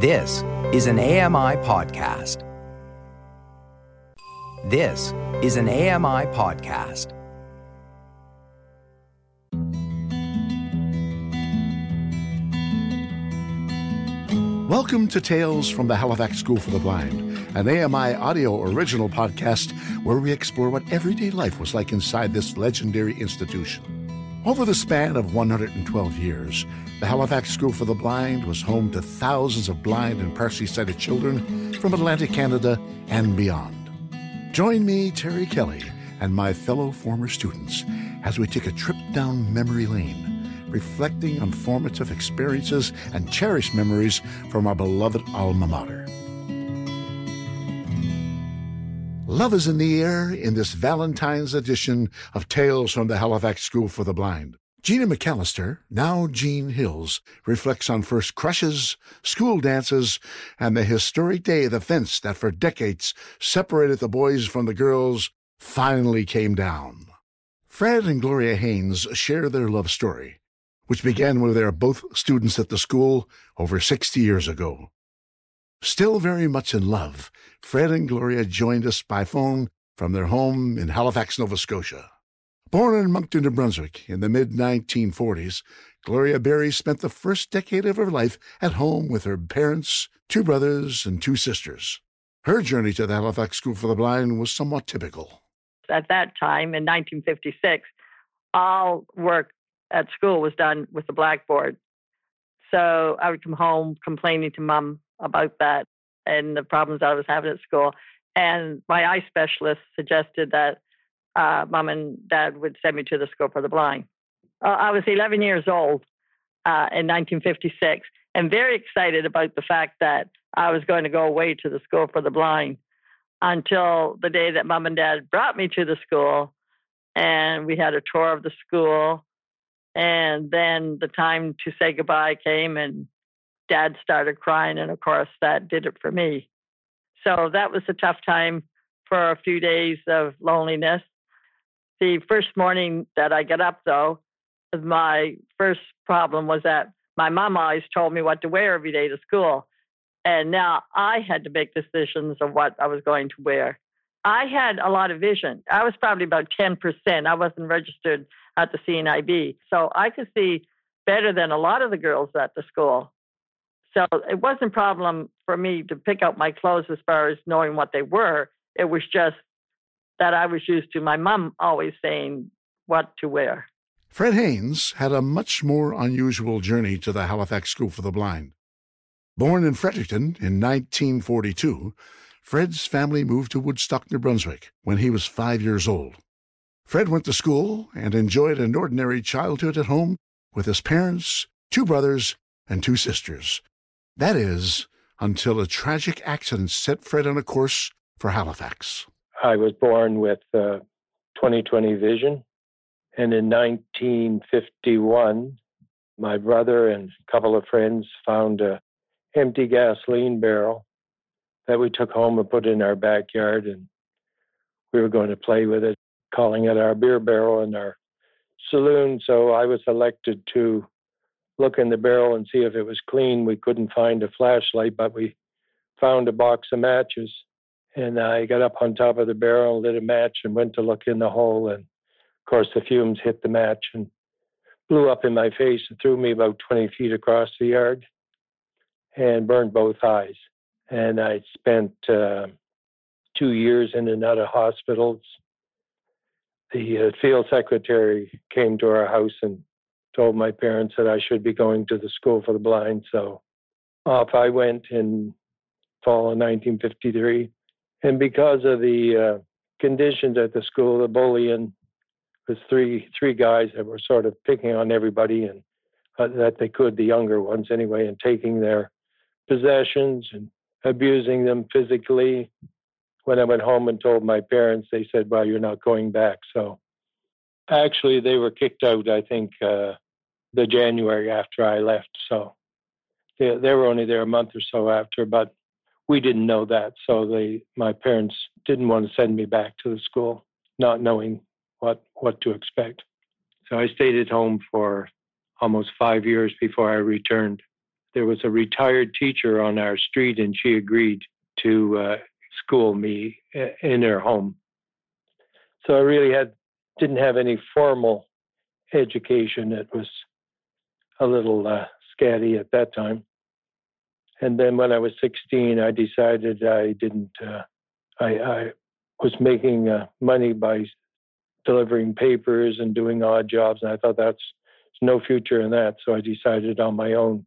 This is an AMI podcast. This is an AMI podcast. Welcome to Tales from the Halifax School for the Blind, an AMI audio original podcast where we explore what everyday life was like inside this legendary institution. Over the span of 112 years, the Halifax School for the Blind was home to thousands of blind and partially sighted children from Atlantic Canada and beyond. Join me, Terry Kelly, and my fellow former students as we take a trip down memory lane reflecting on formative experiences and cherished memories from our beloved alma mater. Love is in the air in this Valentine's edition of Tales from the Halifax School for the Blind. Jeannie McAllister, now Jean Hills, reflects on first crushes, school dances, and the historic day the fence that for decades separated the boys from the girls finally came down. Fred and Gloria Haynes share their love story, which began when they were both students at the school over 60 years ago. Still very much in love, Fred and Gloria joined us by phone from their home in Halifax, Nova Scotia. Born in Moncton, New Brunswick in the mid 1940s, Gloria Berry spent the first decade of her life at home with her parents, two brothers, and two sisters. Her journey to the Halifax School for the Blind was somewhat typical. At that time, in 1956, all work at school was done with the blackboard. So I would come home complaining to mom about that and the problems I was having at school. And my eye specialist suggested that uh, mom and dad would send me to the School for the Blind. Uh, I was 11 years old uh, in 1956 and very excited about the fact that I was going to go away to the School for the Blind until the day that mom and dad brought me to the school and we had a tour of the school and then the time to say goodbye came, and dad started crying. And of course, that did it for me. So that was a tough time for a few days of loneliness. The first morning that I got up, though, my first problem was that my mom always told me what to wear every day to school. And now I had to make decisions of what I was going to wear. I had a lot of vision. I was probably about 10%. I wasn't registered at the CNIB. So I could see better than a lot of the girls at the school. So it wasn't a problem for me to pick out my clothes as far as knowing what they were. It was just that I was used to my mom always saying what to wear. Fred Haynes had a much more unusual journey to the Halifax School for the Blind. Born in Fredericton in 1942, Fred's family moved to Woodstock, New Brunswick when he was five years old. Fred went to school and enjoyed an ordinary childhood at home with his parents, two brothers, and two sisters. That is, until a tragic accident set Fred on a course for Halifax. I was born with uh, 20/20 vision, and in 1951, my brother and a couple of friends found a empty gasoline barrel that we took home and put in our backyard, and we were going to play with it calling it our beer barrel in our saloon. So I was elected to look in the barrel and see if it was clean. We couldn't find a flashlight, but we found a box of matches. And I got up on top of the barrel, lit a match, and went to look in the hole. And of course, the fumes hit the match and blew up in my face and threw me about 20 feet across the yard and burned both eyes. And I spent uh, two years in and out of hospitals the uh, field secretary came to our house and told my parents that I should be going to the school for the blind. So off I went in fall of 1953. And because of the uh, conditions at the school, the bullying was three three guys that were sort of picking on everybody and uh, that they could, the younger ones anyway, and taking their possessions and abusing them physically when I went home and told my parents, they said, "Well, you're not going back." So actually, they were kicked out. I think uh, the January after I left. So they, they were only there a month or so after, but we didn't know that. So they, my parents, didn't want to send me back to the school, not knowing what what to expect. So I stayed at home for almost five years before I returned. there was a retired teacher on our street, and she agreed to uh, school me uh, in her home. So I really had didn't have any formal education. It was a little uh, scatty at that time. And then when I was 16, I decided I didn't. Uh, I, I, was making uh, money by delivering papers and doing odd jobs, and I thought that's no future in that. So I decided on my own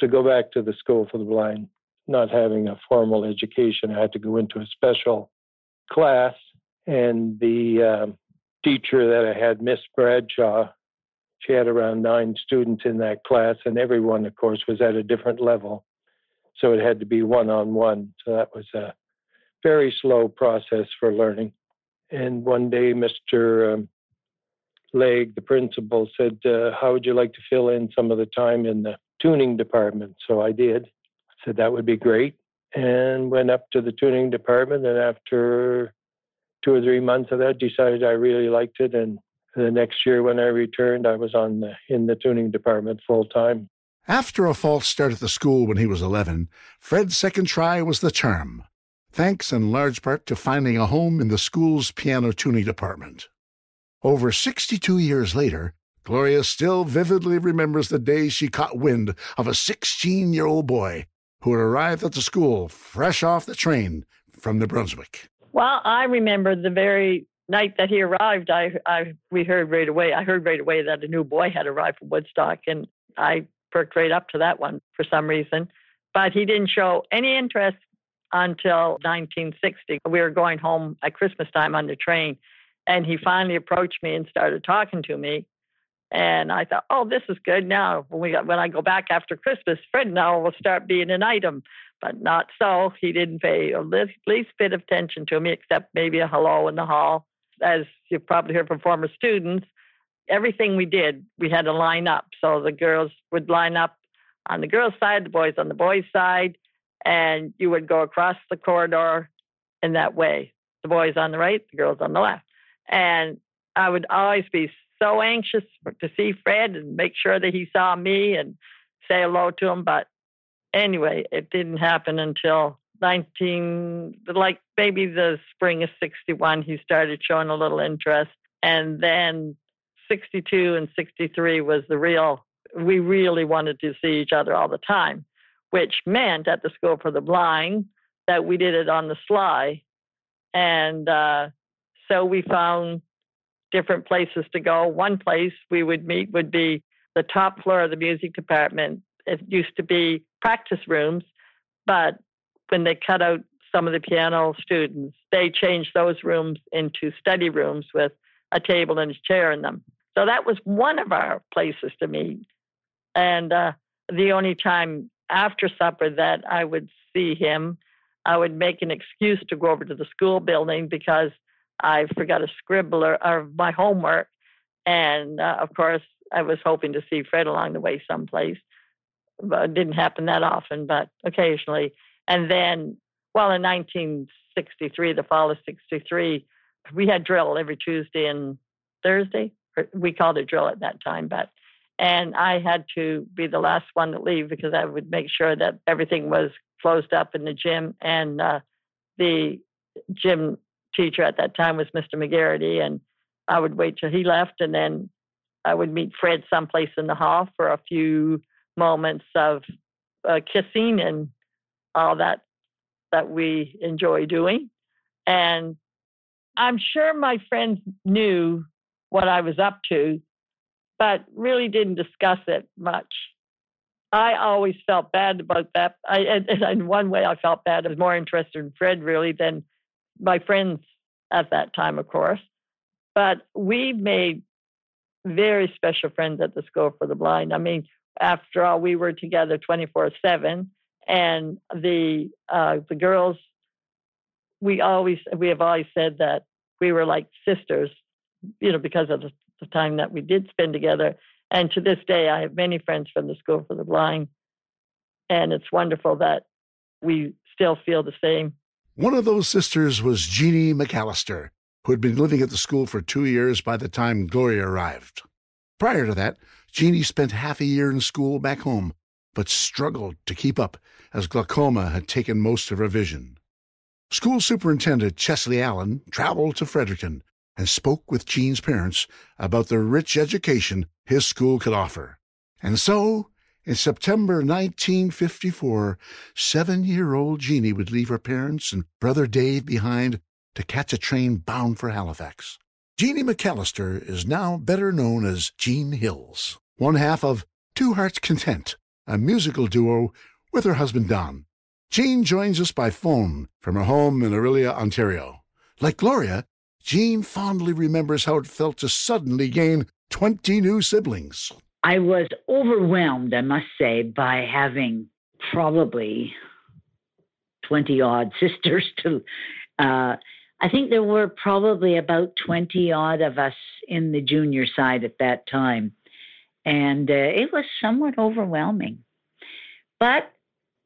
to go back to the school for the blind. Not having a formal education, I had to go into a special class, and the um, teacher that I had, Miss Bradshaw, she had around nine students in that class, and everyone, of course, was at a different level. So it had to be one on one. So that was a very slow process for learning. And one day, Mr. Um, Legg, the principal, said, uh, How would you like to fill in some of the time in the tuning department? So I did. I said, That would be great. And went up to the tuning department. And after two or three months of that, decided I really liked it. And the next year, when I returned, I was on the, in the tuning department full time. After a false start at the school when he was 11, Fred's second try was the charm, thanks in large part to finding a home in the school's piano tuning department. Over 62 years later, Gloria still vividly remembers the day she caught wind of a 16 year old boy who had arrived at the school fresh off the train from New Brunswick. Well, I remember the very night that he arrived. I, I, we heard right away. I heard right away that a new boy had arrived from Woodstock, and I perked right up to that one for some reason. But he didn't show any interest until 1960. We were going home at Christmas time on the train, and he finally approached me and started talking to me. And I thought, oh, this is good. Now, when we got, when I go back after Christmas, Fred now will start being an item but not so. He didn't pay a least bit of attention to me, except maybe a hello in the hall. As you've probably heard from former students, everything we did, we had to line up. So the girls would line up on the girls' side, the boys on the boys' side, and you would go across the corridor in that way. The boys on the right, the girls on the left. And I would always be so anxious to see Fred and make sure that he saw me and say hello to him, but anyway, it didn't happen until 19, like maybe the spring of 61, he started showing a little interest. And then 62 and 63 was the real, we really wanted to see each other all the time, which meant at the School for the Blind that we did it on the sly. And uh, so we found different places to go. One place we would meet would be the top floor of the music department. It used to be practice rooms, but when they cut out some of the piano students, they changed those rooms into study rooms with a table and a chair in them. So that was one of our places to meet. And uh, the only time after supper that I would see him, I would make an excuse to go over to the school building because I forgot a scribbler of my homework. And uh, of course, I was hoping to see Fred along the way someplace but it didn't happen that often, but occasionally. And then, well, in 1963, the fall of 63, we had drill every Tuesday and Thursday. We called it drill at that time, but and I had to be the last one to leave because I would make sure that everything was closed up in the gym. And uh, the gym teacher at that time was Mr. McGarity, and I would wait till he left, and then I would meet Fred someplace in the hall for a few moments of uh, kissing and all that that we enjoy doing. And I'm sure my friends knew what I was up to, but really didn't discuss it much. I always felt bad about that. I, and in one way, I felt bad. I was more interested in Fred really than my friends at that time, of course. But we made very special friends at the School for the Blind. I mean, after all, we were together 24 7. And the, uh, the girls, we always, we have always said that we were like sisters, you know, because of the, the time that we did spend together. And to this day, I have many friends from the School for the Blind. And it's wonderful that we still feel the same. One of those sisters was Jeannie McAllister, who had been living at the school for two years by the time Gloria arrived. Prior to that, Jeannie spent half a year in school back home, but struggled to keep up as glaucoma had taken most of her vision. School Superintendent Chesley Allen traveled to Fredericton and spoke with Jean's parents about the rich education his school could offer. And so, in September 1954, seven year old Jeannie would leave her parents and brother Dave behind to catch a train bound for Halifax. Jeannie McAllister is now better known as Jean Hills, one half of Two Hearts Content, a musical duo with her husband Don. Jean joins us by phone from her home in Orillia, Ontario. Like Gloria, Jean fondly remembers how it felt to suddenly gain 20 new siblings. I was overwhelmed, I must say, by having probably 20 odd sisters to uh, I think there were probably about 20 odd of us in the junior side at that time. And uh, it was somewhat overwhelming. But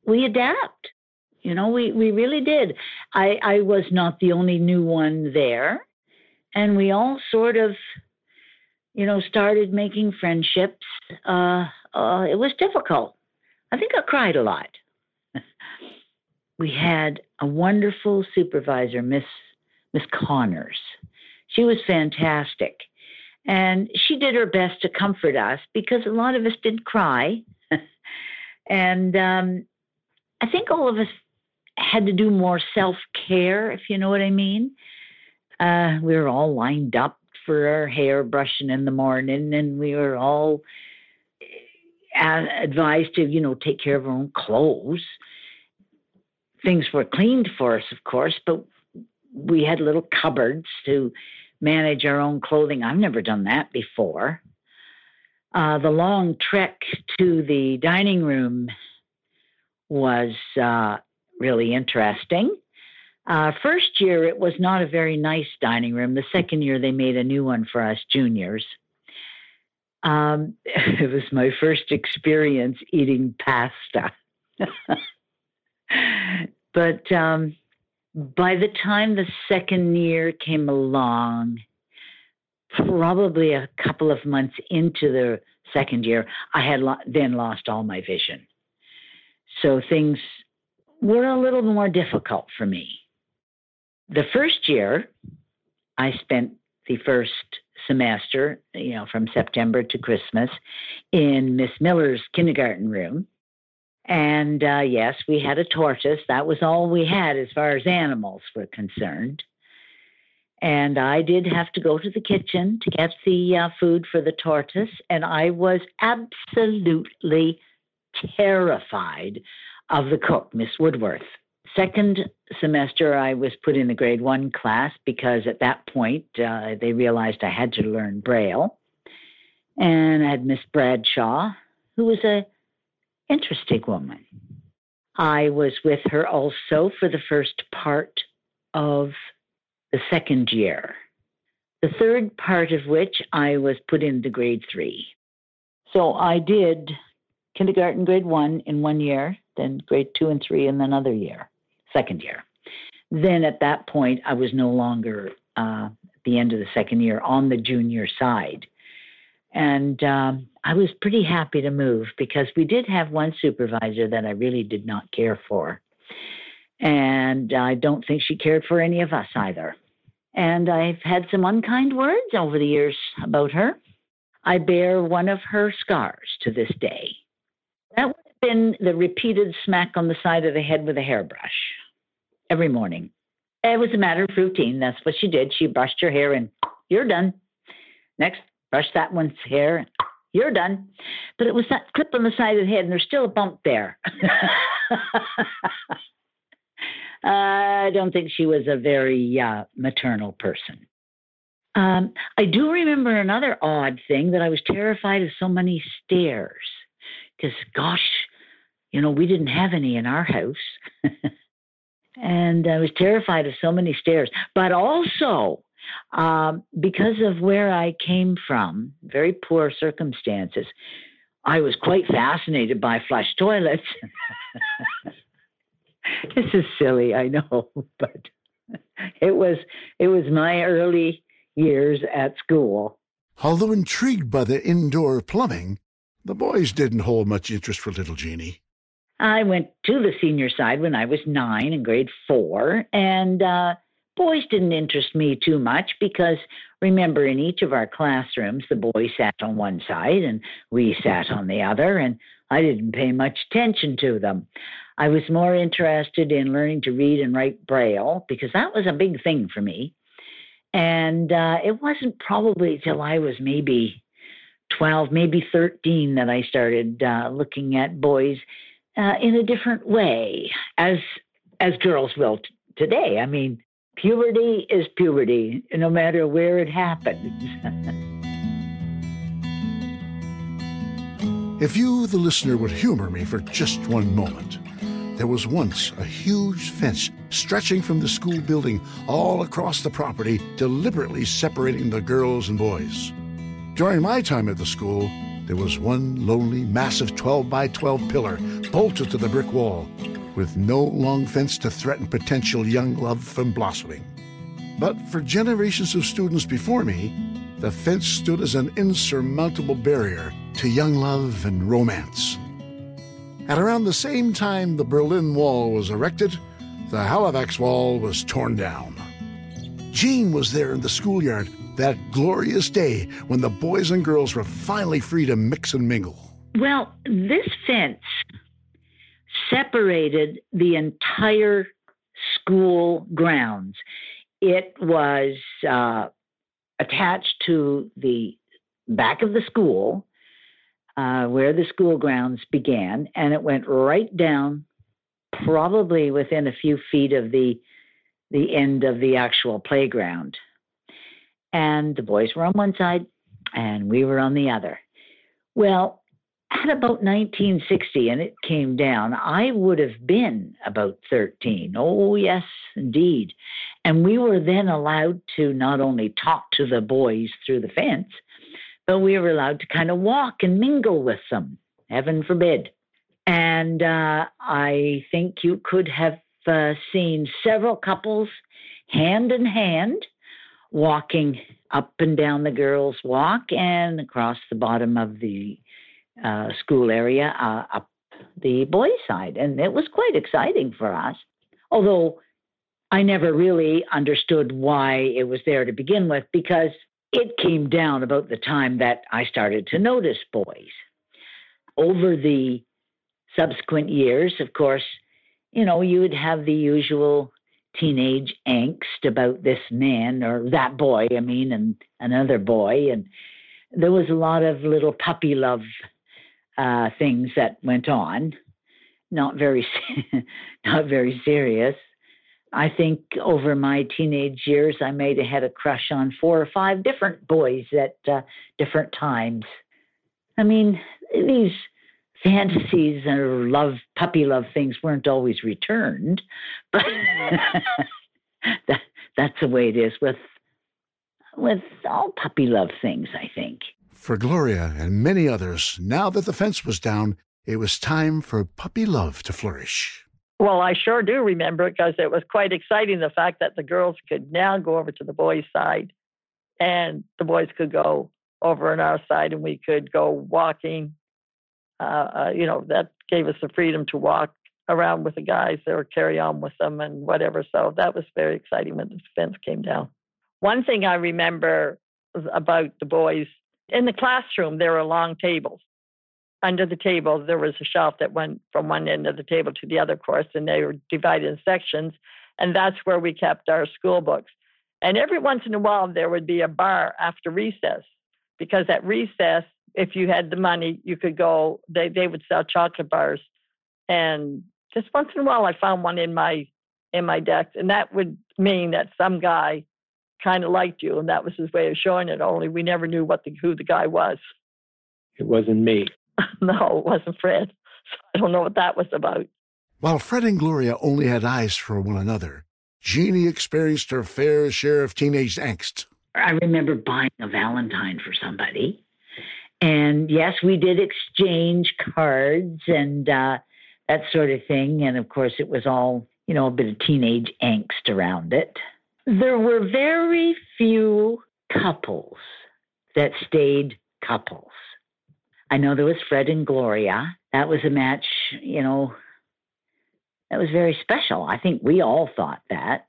we adapt. You know, we, we really did. I, I was not the only new one there. And we all sort of, you know, started making friendships. Uh, uh, it was difficult. I think I cried a lot. we had a wonderful supervisor, Miss Miss Connors. She was fantastic. And she did her best to comfort us because a lot of us did cry. and um, I think all of us had to do more self care, if you know what I mean. Uh, we were all lined up for our hair brushing in the morning, and we were all uh, advised to, you know, take care of our own clothes. Things were cleaned for us, of course, but we had little cupboards to manage our own clothing. I've never done that before. Uh, the long trek to the dining room was uh, really interesting. Uh, first year, it was not a very nice dining room. The second year, they made a new one for us juniors. Um, it was my first experience eating pasta. but um, by the time the second year came along, probably a couple of months into the second year, I had lo- then lost all my vision. So things were a little more difficult for me. The first year, I spent the first semester, you know, from September to Christmas in Miss Miller's kindergarten room. And uh, yes, we had a tortoise. That was all we had as far as animals were concerned. And I did have to go to the kitchen to get the uh, food for the tortoise. And I was absolutely terrified of the cook, Miss Woodworth. Second semester, I was put in the grade one class because at that point uh, they realized I had to learn Braille. And I had Miss Bradshaw, who was a interesting woman. I was with her also for the first part of the second year, the third part of which I was put into grade three. So I did kindergarten, grade one in one year, then grade two and three in another year, second year. Then at that point, I was no longer uh, at the end of the second year on the junior side. And um, I was pretty happy to move because we did have one supervisor that I really did not care for. And I don't think she cared for any of us either. And I've had some unkind words over the years about her. I bear one of her scars to this day. That would have been the repeated smack on the side of the head with a hairbrush every morning. It was a matter of routine. That's what she did. She brushed her hair and you're done. Next brush that one's hair. And you're done. But it was that clip on the side of the head, and there's still a bump there. I don't think she was a very uh, maternal person. Um, I do remember another odd thing that I was terrified of so many stairs. Because, gosh, you know, we didn't have any in our house. and I was terrified of so many stairs. But also, um, because of where I came from, very poor circumstances, I was quite fascinated by flush toilets. this is silly, I know, but it was it was my early years at school. Although intrigued by the indoor plumbing, The boys didn't hold much interest for little Jeannie. I went to the senior side when I was nine in grade four, and uh, boys didn't interest me too much because remember, in each of our classrooms, the boys sat on one side and we sat on the other, and I didn't pay much attention to them. I was more interested in learning to read and write Braille because that was a big thing for me. And uh, it wasn't probably till I was maybe 12, maybe 13 that I started uh, looking at boys uh, in a different way, as as girls will t- today. I mean, puberty is puberty, no matter where it happens. if you, the listener, would humor me for just one moment. There was once a huge fence stretching from the school building all across the property, deliberately separating the girls and boys. During my time at the school, there was one lonely, massive 12 by 12 pillar bolted to the brick wall, with no long fence to threaten potential young love from blossoming. But for generations of students before me, the fence stood as an insurmountable barrier to young love and romance. At around the same time the Berlin Wall was erected, the Halifax Wall was torn down. Jean was there in the schoolyard that glorious day when the boys and girls were finally free to mix and mingle. Well, this fence separated the entire school grounds. It was uh, attached to the back of the school, uh, where the school grounds began, and it went right down, probably within a few feet of the the end of the actual playground. And the boys were on one side, and we were on the other. Well, at about 1960, and it came down, I would have been about 13. Oh, yes, indeed. And we were then allowed to not only talk to the boys through the fence, but we were allowed to kind of walk and mingle with them. Heaven forbid. And uh, I think you could have uh, seen several couples hand in hand walking up and down the girls' walk and across the bottom of the uh, school area uh, up the boys' side. And it was quite exciting for us. Although I never really understood why it was there to begin with because it came down about the time that I started to notice boys. Over the subsequent years, of course, you know, you would have the usual teenage angst about this man or that boy, I mean, and another boy. And there was a lot of little puppy love uh, things that went on. Not very, not very serious. I think over my teenage years, I may have had a crush on four or five different boys at uh, different times. I mean, these fantasies and love, puppy love things weren't always returned, but that, that's the way it is with with all puppy love things. I think. For Gloria and many others, now that the fence was down, it was time for puppy love to flourish. Well, I sure do remember it because it was quite exciting the fact that the girls could now go over to the boys' side and the boys could go over on our side and we could go walking. Uh, uh, you know, that gave us the freedom to walk around with the guys or carry on with them and whatever. So that was very exciting when the fence came down. One thing I remember about the boys in the classroom, there were long tables under the table, there was a shelf that went from one end of the table to the other course, and they were divided in sections. And that's where we kept our school books. And every once in a while, there would be a bar after recess, because at recess, if you had the money, you could go, they, they would sell chocolate bars. And just once in a while, I found one in my in my desk, and that would mean that some guy kind of liked you, and that was his way of showing it. Only we never knew what the who the guy was. It wasn't me. no, it wasn't Fred. So I don't know what that was about. While Fred and Gloria only had eyes for one another, Jeannie experienced her fair share of teenage angst. I remember buying a Valentine for somebody. And yes, we did exchange cards and uh, that sort of thing. And of course, it was all, you know, a bit of teenage angst around it. There were very few couples that stayed couples. I know there was Fred and Gloria. That was a match, you know, that was very special. I think we all thought that.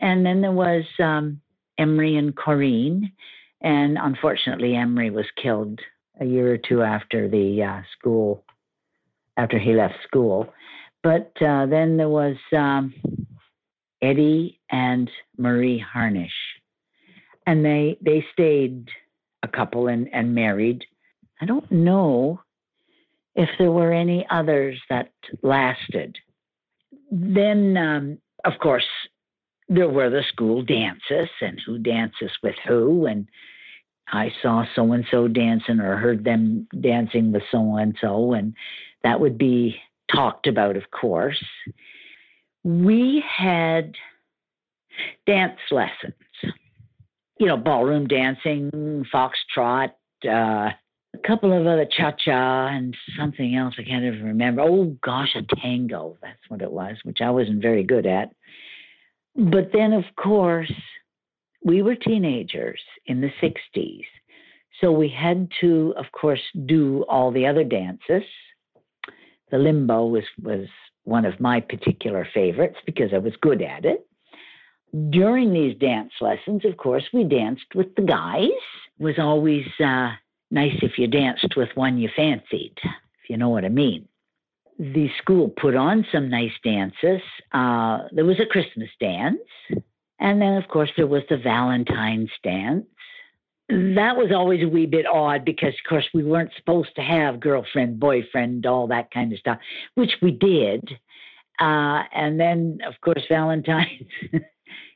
And then there was um, Emery and Corinne. And unfortunately, Emery was killed a year or two after the uh, school, after he left school. But uh, then there was um, Eddie and Marie Harnish. And they, they stayed a couple and, and married. I don't know if there were any others that lasted. Then, um, of course, there were the school dances and who dances with who. And I saw so and so dancing or heard them dancing with so and so. And that would be talked about, of course. We had dance lessons, you know, ballroom dancing, foxtrot, uh, a couple of other cha cha and something else I can't even remember. Oh gosh, a tango. That's what it was, which I wasn't very good at. But then, of course, we were teenagers in the 60s. So we had to, of course, do all the other dances. The limbo was, was one of my particular favorites because I was good at it. During these dance lessons, of course, we danced with the guys. It was always uh, nice if you danced with one you fancied, if you know what I mean. The school put on some nice dances. Uh, there was a Christmas dance. And then, of course, there was the Valentine's dance. That was always a wee bit odd because, of course, we weren't supposed to have girlfriend, boyfriend, all that kind of stuff, which we did. Uh, and then, of course, Valentine's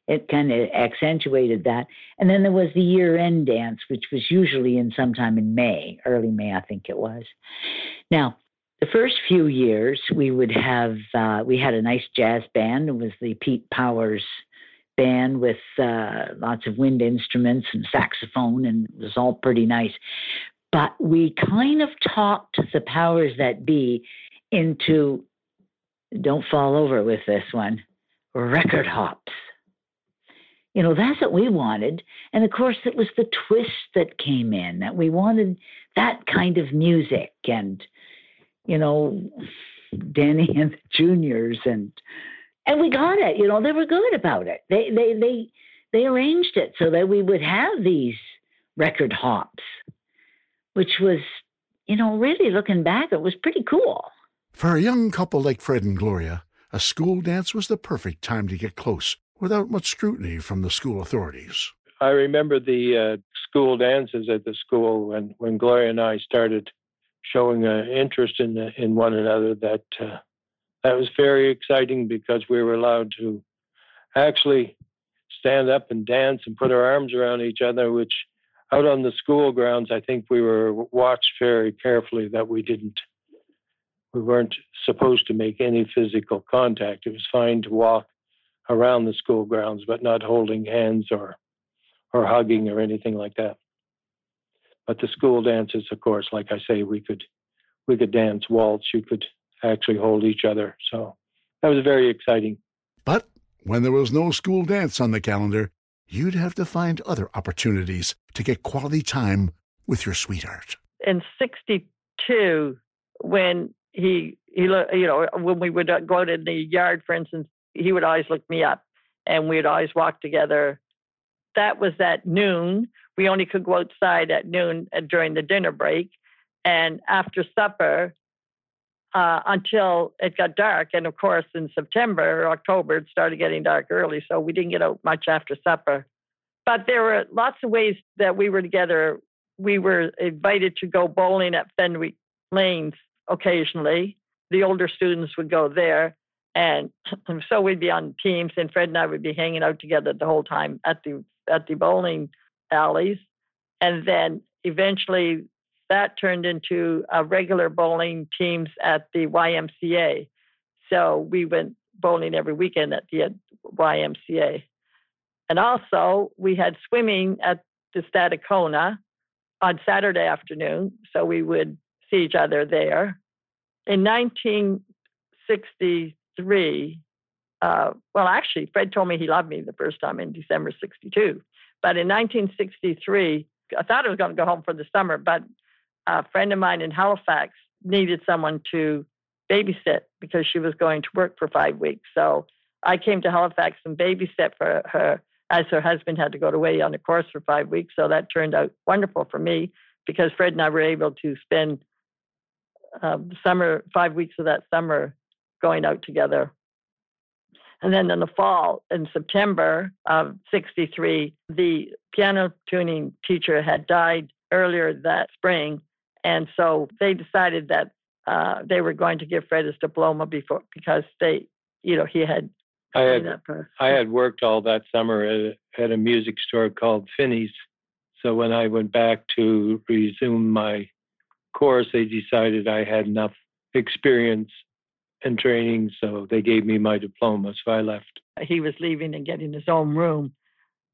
it kind of accentuated that. And then there was the year end dance, which was usually in sometime in May, early May, I think it was. Now, the first few years, we would have, uh, we had a nice jazz band. It was the Pete Powers band with uh, lots of wind instruments and saxophone, and it was all pretty nice. But we kind of talked the powers that be into, don't fall over with this one, record hops. You know, that's what we wanted. And of course, it was the twist that came in that we wanted that kind of music and, you know, Danny and the Juniors and and we got it. You know, they were good about it. They they they they arranged it so that we would have these record hops, which was, you know, really looking back, it was pretty cool. For a young couple like Fred and Gloria, a school dance was the perfect time to get close without much scrutiny from the school authorities. I remember the uh, school dances at the school when, when Gloria and I started showing uh, interest in in one another. That uh, that was very exciting because we were allowed to actually stand up and dance and put our arms around each other. Which out on the school grounds, I think we were watched very carefully that we didn't. We weren't supposed to make any physical contact. It was fine to walk around the school grounds, but not holding hands or or hugging or anything like that. But the school dances, of course, like I say, we could we could dance waltz. You could actually hold each other. So that was very exciting. But when there was no school dance on the calendar, you'd have to find other opportunities to get quality time with your sweetheart. In '62, when he he you know when we would go out in the yard, for instance, he would always look me up and we'd always walk together. That was at noon. We only could go outside at noon uh, during the dinner break. And after supper, uh, until it got dark. And of course, in September or October, it started getting dark early. So we didn't get out much after supper. But there were lots of ways that we were together. We were invited to go bowling at Fenwick Lanes occasionally. The older students would go there. And so we'd be on teams, and Fred and I would be hanging out together the whole time at the at the bowling alleys. And then eventually that turned into a regular bowling teams at the YMCA. So we went bowling every weekend at the YMCA. And also we had swimming at the Stadacona on Saturday afternoon. So we would see each other there. In 1960, 63, uh, well, actually, Fred told me he loved me the first time in December 62. But in 1963, I thought I was going to go home for the summer, but a friend of mine in Halifax needed someone to babysit because she was going to work for five weeks. So I came to Halifax and babysit for her as her husband had to go away on a course for five weeks. So that turned out wonderful for me because Fred and I were able to spend uh, summer, five weeks of that summer going out together. And then in the fall, in September of 63, the piano tuning teacher had died earlier that spring. And so they decided that uh, they were going to give Fred his diploma before because they, you know, he had. I had I had worked all that summer at a, at a music store called Finney's. So when I went back to resume my course, they decided I had enough experience and training, so they gave me my diploma. So I left. He was leaving and getting his own room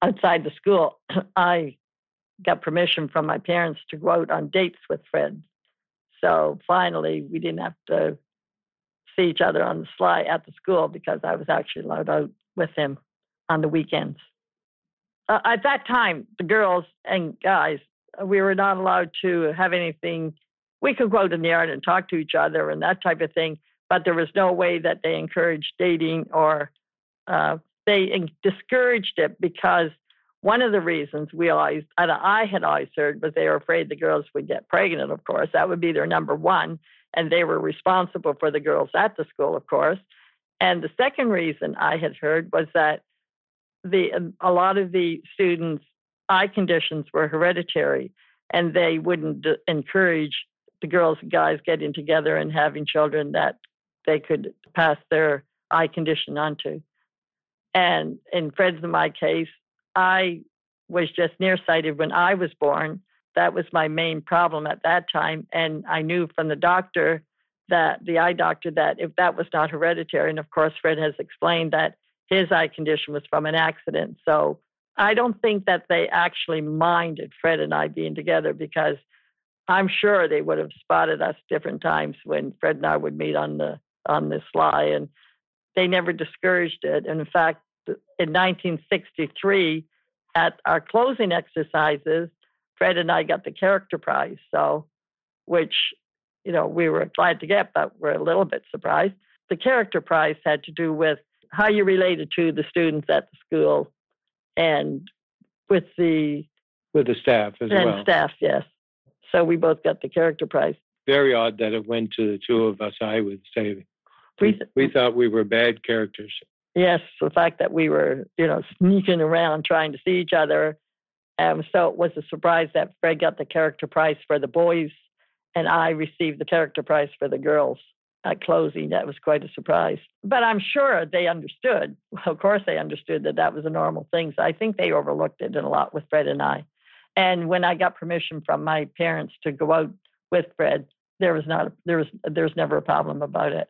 outside the school. I got permission from my parents to go out on dates with Fred. So finally, we didn't have to see each other on the sly at the school because I was actually allowed out with him on the weekends. Uh, at that time, the girls and guys, we were not allowed to have anything. We could go out in the yard and talk to each other and that type of thing, but there was no way that they encouraged dating or uh, they discouraged it because one of the reasons we always, and I had always heard, was they were afraid the girls would get pregnant, of course. That would be their number one. And they were responsible for the girls at the school, of course. And the second reason I had heard was that the a lot of the students' eye conditions were hereditary, and they wouldn't encourage the girls and guys getting together and having children that they could pass their eye condition onto. And in Fred's and my case, I was just nearsighted when I was born. That was my main problem at that time. And I knew from the doctor that the eye doctor that if that was not hereditary, and of course, Fred has explained that his eye condition was from an accident. So I don't think that they actually minded Fred and I being together because I'm sure they would have spotted us different times when Fred and I would meet on the on this sly, and they never discouraged it. And in fact, in 1963 at our closing exercises, Fred and I got the character prize. So, which, you know, we were glad to get, but we're a little bit surprised. The character prize had to do with how you related to the students at the school and with the with the staff as and well. staff, yes. So we both got the character prize. Very odd that it went to the two of us. I would say we, we, thought we were bad characters. Yes, the fact that we were, you know, sneaking around trying to see each other. Um, so it was a surprise that Fred got the character prize for the boys and I received the character prize for the girls at closing. That was quite a surprise. But I'm sure they understood. Of course, they understood that that was a normal thing. So I think they overlooked it a lot with Fred and I. And when I got permission from my parents to go out with Fred, there was not there was there was never a problem about it.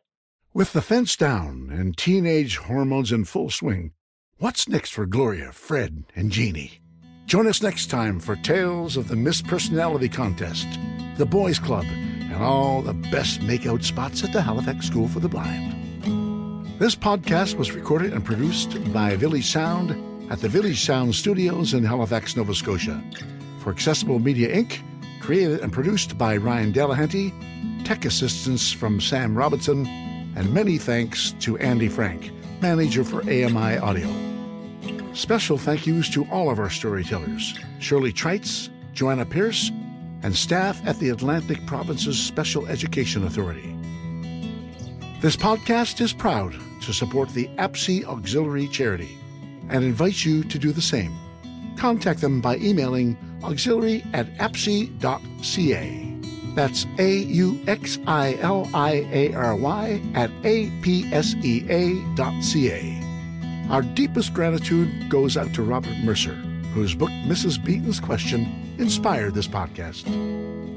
With the fence down and teenage hormones in full swing, what's next for Gloria, Fred, and Jeannie? Join us next time for tales of the Miss Personality Contest, the Boys Club, and all the best makeout spots at the Halifax School for the Blind. This podcast was recorded and produced by Village Sound at the Village Sound Studios in Halifax, Nova Scotia. For Accessible Media Inc., created and produced by Ryan Delahanty, tech assistance from Sam Robinson, and many thanks to Andy Frank, manager for AMI Audio. Special thank yous to all of our storytellers Shirley Treitz, Joanna Pierce, and staff at the Atlantic Provinces Special Education Authority. This podcast is proud to support the APSEA Auxiliary Charity and invites you to do the same. Contact them by emailing auxiliary at apsea.ca. That's A U X I L I A R Y at A P S E A dot C A. Our deepest gratitude goes out to Robert Mercer, whose book Mrs. Beaton's Question inspired this podcast.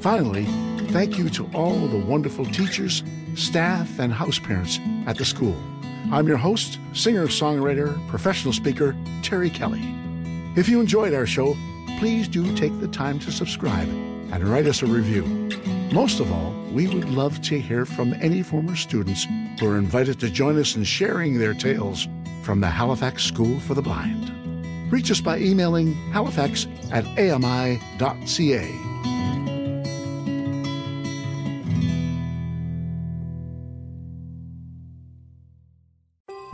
Finally, thank you to all the wonderful teachers, staff, and house parents at the school. I'm your host, singer songwriter, professional speaker, Terry Kelly. If you enjoyed our show, please do take the time to subscribe and write us a review. Most of all, we would love to hear from any former students who are invited to join us in sharing their tales from the Halifax School for the Blind. Reach us by emailing halifax at ami.ca.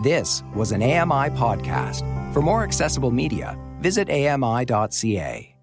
This was an AMI podcast. For more accessible media, visit ami.ca.